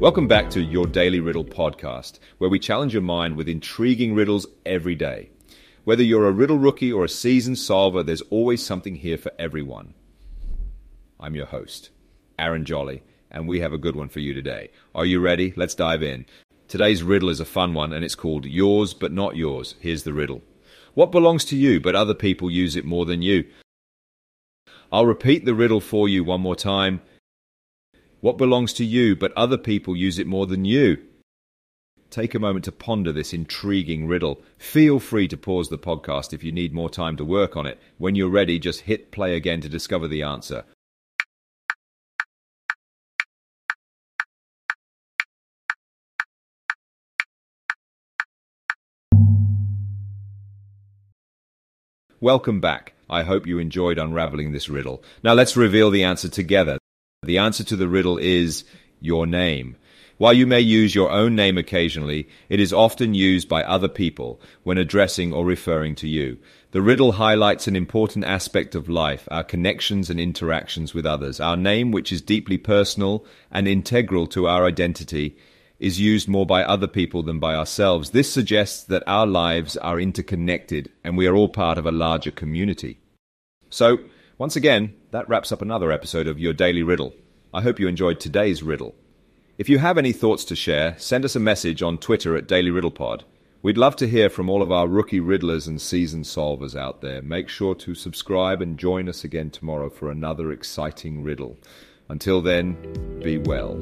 Welcome back to your Daily Riddle podcast, where we challenge your mind with intriguing riddles every day. Whether you're a riddle rookie or a seasoned solver, there's always something here for everyone. I'm your host, Aaron Jolly, and we have a good one for you today. Are you ready? Let's dive in. Today's riddle is a fun one, and it's called Yours But Not Yours. Here's the riddle What belongs to you, but other people use it more than you? I'll repeat the riddle for you one more time. What belongs to you, but other people use it more than you? Take a moment to ponder this intriguing riddle. Feel free to pause the podcast if you need more time to work on it. When you're ready, just hit play again to discover the answer. Welcome back. I hope you enjoyed unraveling this riddle. Now let's reveal the answer together. The answer to the riddle is your name. While you may use your own name occasionally, it is often used by other people when addressing or referring to you. The riddle highlights an important aspect of life, our connections and interactions with others. Our name, which is deeply personal and integral to our identity, is used more by other people than by ourselves. This suggests that our lives are interconnected and we are all part of a larger community. So, once again, that wraps up another episode of Your Daily Riddle. I hope you enjoyed today's riddle. If you have any thoughts to share, send us a message on Twitter at Daily Riddle Pod. We'd love to hear from all of our rookie riddlers and seasoned solvers out there. Make sure to subscribe and join us again tomorrow for another exciting riddle. Until then, be well.